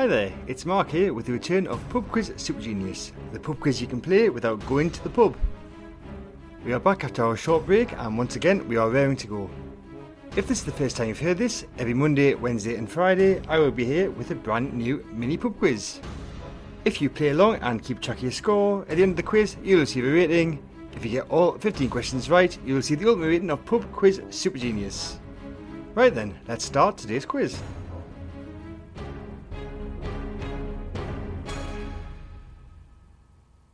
Hi there, it's Mark here with the return of Pub Quiz Super Genius, the pub quiz you can play without going to the pub. We are back after our short break and once again we are raring to go. If this is the first time you've heard this, every Monday, Wednesday and Friday I will be here with a brand new mini pub quiz. If you play along and keep track of your score, at the end of the quiz you'll receive a rating. If you get all 15 questions right, you'll receive the ultimate rating of Pub Quiz Super Genius. Right then, let's start today's quiz.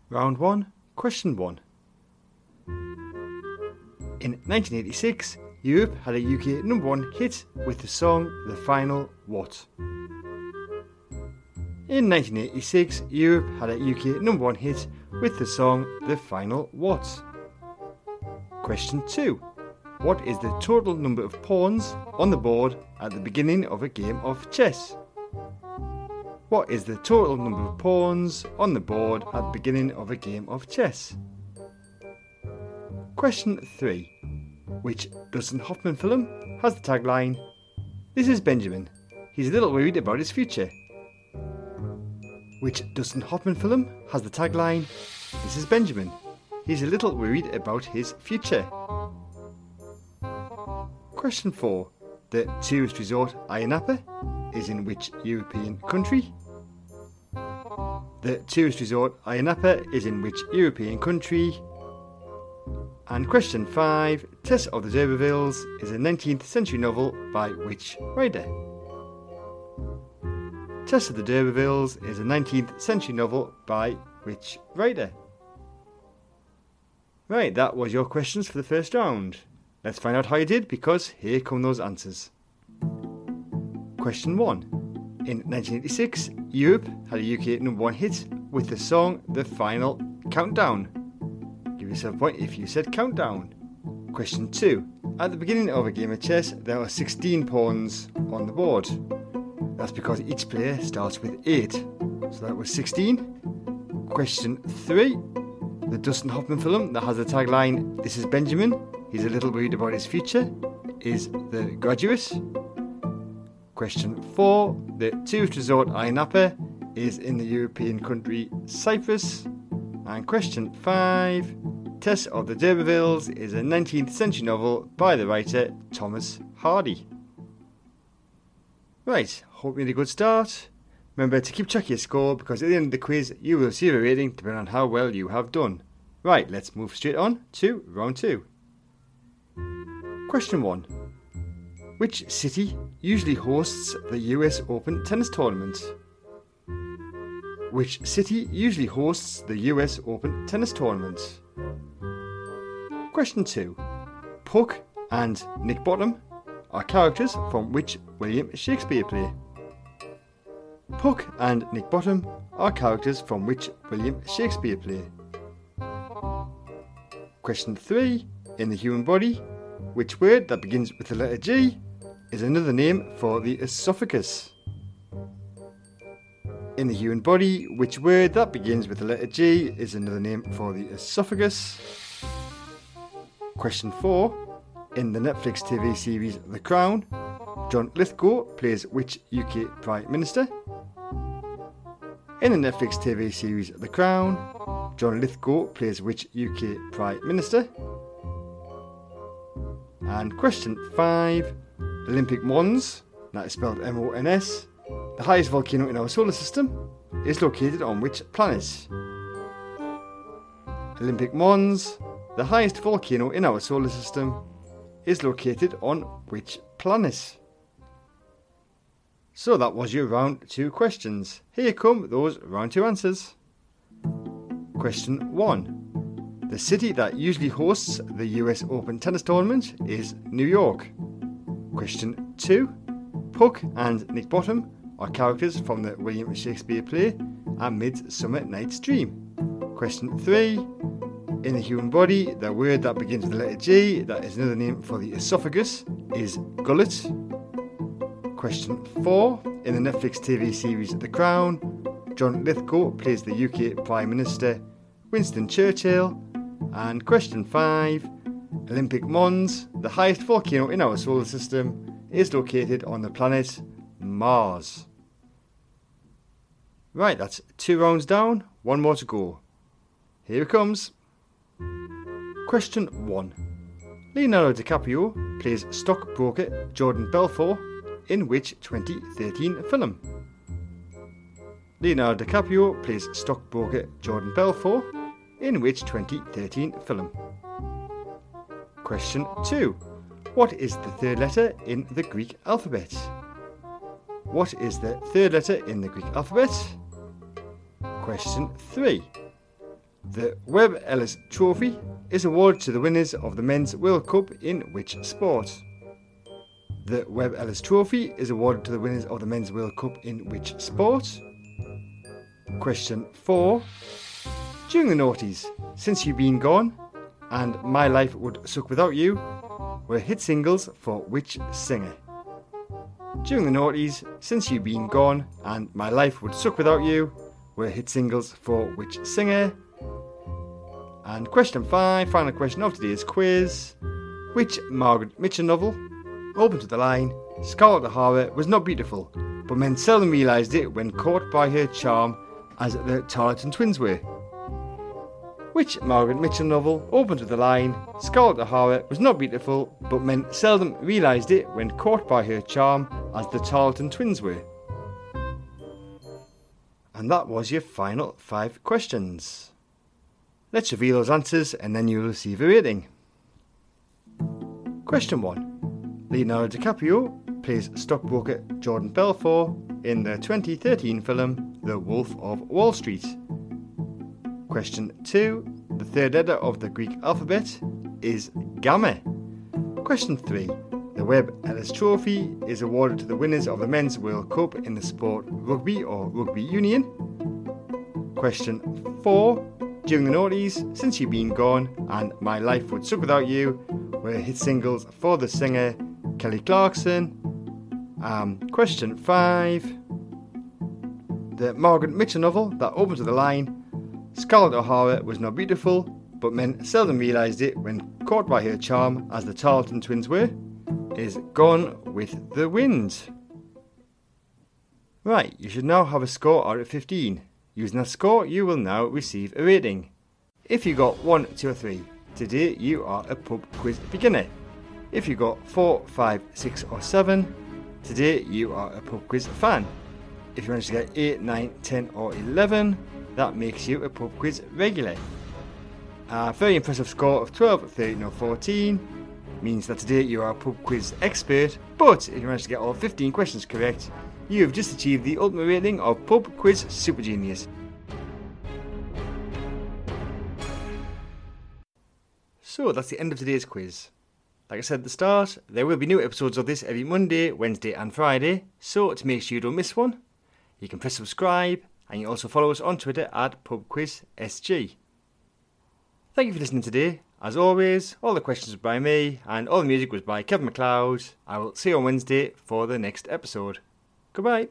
Round 1, Question 1. In 1986, Europe had a UK number 1 hit with the song The Final What? In 1986, Europe had a UK number 1 hit with the song The Final What? Question 2. What is the total number of pawns on the board at the beginning of a game of chess? What is the total number of pawns on the board at the beginning of a game of chess? Question 3. Which Dustin Hoffman film has the tagline, This is Benjamin. He's a little worried about his future. Which Dustin Hoffman film has the tagline, This is Benjamin. He's a little worried about his future. Question 4. The tourist resort Ayia Napa is in which European country? The tourist resort Ayia Napa is in which European country? And question 5 Tess of the D'Urbervilles is a 19th century novel by which writer? Tess of the D'Urbervilles is a 19th century novel by which writer? Right, that was your questions for the first round. Let's find out how you did because here come those answers. Question 1. In 1986, Europe had a UK number one hit with the song The Final Countdown. Give yourself a point if you said countdown. Question 2. At the beginning of a game of chess, there are 16 pawns on the board. That's because each player starts with 8. So that was 16. Question 3. The Dustin Hoffman film that has the tagline This is Benjamin, he's a little worried about his future, is The Graduate. Question 4. The tourist resort Ayia Napa is in the European country Cyprus. And question 5. Tess of the D'Urbervilles is a 19th century novel by the writer Thomas Hardy. Right, hope you had a good start. Remember to keep track of your score because at the end of the quiz you will receive a rating depending on how well you have done. Right, let's move straight on to round 2. Question 1. Which city usually hosts the US Open tennis tournament? Which city usually hosts the US Open tennis tournament? Question 2. Puck and Nick Bottom are characters from which William Shakespeare play? Puck and Nick Bottom are characters from which William Shakespeare play? Question 3. In the human body, which word that begins with the letter G is another name for the esophagus? In the human body, which word that begins with the letter G is another name for the esophagus? Question 4. In the Netflix TV series The Crown, John Lithgow plays which UK Prime Minister? In the Netflix TV series The Crown, John Lithgow plays which UK Prime Minister? And question 5. Olympus Mons, that is spelled M O N S, the highest volcano in our solar system, is located on which planet? Olympus Mons, the highest volcano in our solar system, is located on which planet? So that was your round two questions. Here come those round two answers. Question 1. The city that usually hosts the US Open tennis tournament is New York. Question 2. Puck and Nick Bottom are characters from the William Shakespeare play A Midsummer Night's Dream. Question 3. In the human body, the word that begins with the letter G, that is another name for the esophagus, is gullet. Question 4. In the Netflix TV series The Crown, John Lithgow plays the UK Prime Minister Winston Churchill. And question 5. Olympus Mons, the highest volcano in our solar system, is located on the planet Mars. Right, that's two rounds down, one more to go. Here it comes. Question 1. Leonardo DiCaprio plays stockbroker Jordan Belfort in which 2013 film? Leonardo DiCaprio plays stockbroker Jordan Belfort in which 2013 film? Question 2. What is the third letter in the Greek alphabet? What is the third letter in the Greek alphabet? Question 3. The Webb Ellis Trophy is awarded to the winners of the Men's World Cup in which sport? The Webb Ellis Trophy is awarded to the winners of the Men's World Cup in which sport? Question 4. During the noughties, Since You've Been Gone and My Life Would Suck Without You were hit singles for which singer? During the noughties, Since You've Been Gone and My Life Would Suck Without You were hit singles for which singer? And question five, final question of today's quiz. Which Margaret Mitchell novel, open to the line, Scarlett O'Hara was not beautiful, but men seldom realised it when caught by her charm as the Tarleton twins were? Which Margaret Mitchell novel, open with the line, Scarlett O'Hara was not beautiful, but men seldom realised it when caught by her charm as the Tarleton twins were? And that was your final five questions. Let's reveal those answers and then you'll receive a rating. Question 1. Leonardo DiCaprio plays stockbroker Jordan Belfort in the 2013 film The Wolf of Wall Street. Question 2. The third letter of the Greek alphabet is Gamma. Question 3. The Webb Ellis Trophy is awarded to the winners of the Men's World Cup in the sport rugby or rugby union. Question 4. During the noughties, Since You've Been Gone and My Life Would Suck Without You were hit singles for the singer Kelly Clarkson. Um, question 5. The Margaret Mitchell novel that opens with the line Scarlett O'Hara was not beautiful, but men seldom realised it when caught by her charm, as the Tarleton twins were, is Gone with the Wind. Right, you should now have a score out of 15. Using that score, you will now receive a rating. If you got 1, 2 or 3, today you are a pub quiz beginner. If you got 4, 5, 6 or 7, today you are a pub quiz fan. If you manage to get 8, 9, 10 or 11, that makes you a pub quiz regular. A very impressive score of 12, 13 or 14 means that today you are a pub quiz expert, but if you manage to get all 15 questions correct, you have just achieved the ultimate rating of Pub Quiz Super Genius. So that's the end of today's quiz. Like I said at the start, there will be new episodes of this every Monday, Wednesday, and Friday, so to make sure you don't miss one, you can press subscribe and you also follow us on Twitter at PubQuizSG. Thank you for listening today. As always, all the questions were by me and all the music was by Kevin MacLeod. I will see you on Wednesday for the next episode. Goodbye.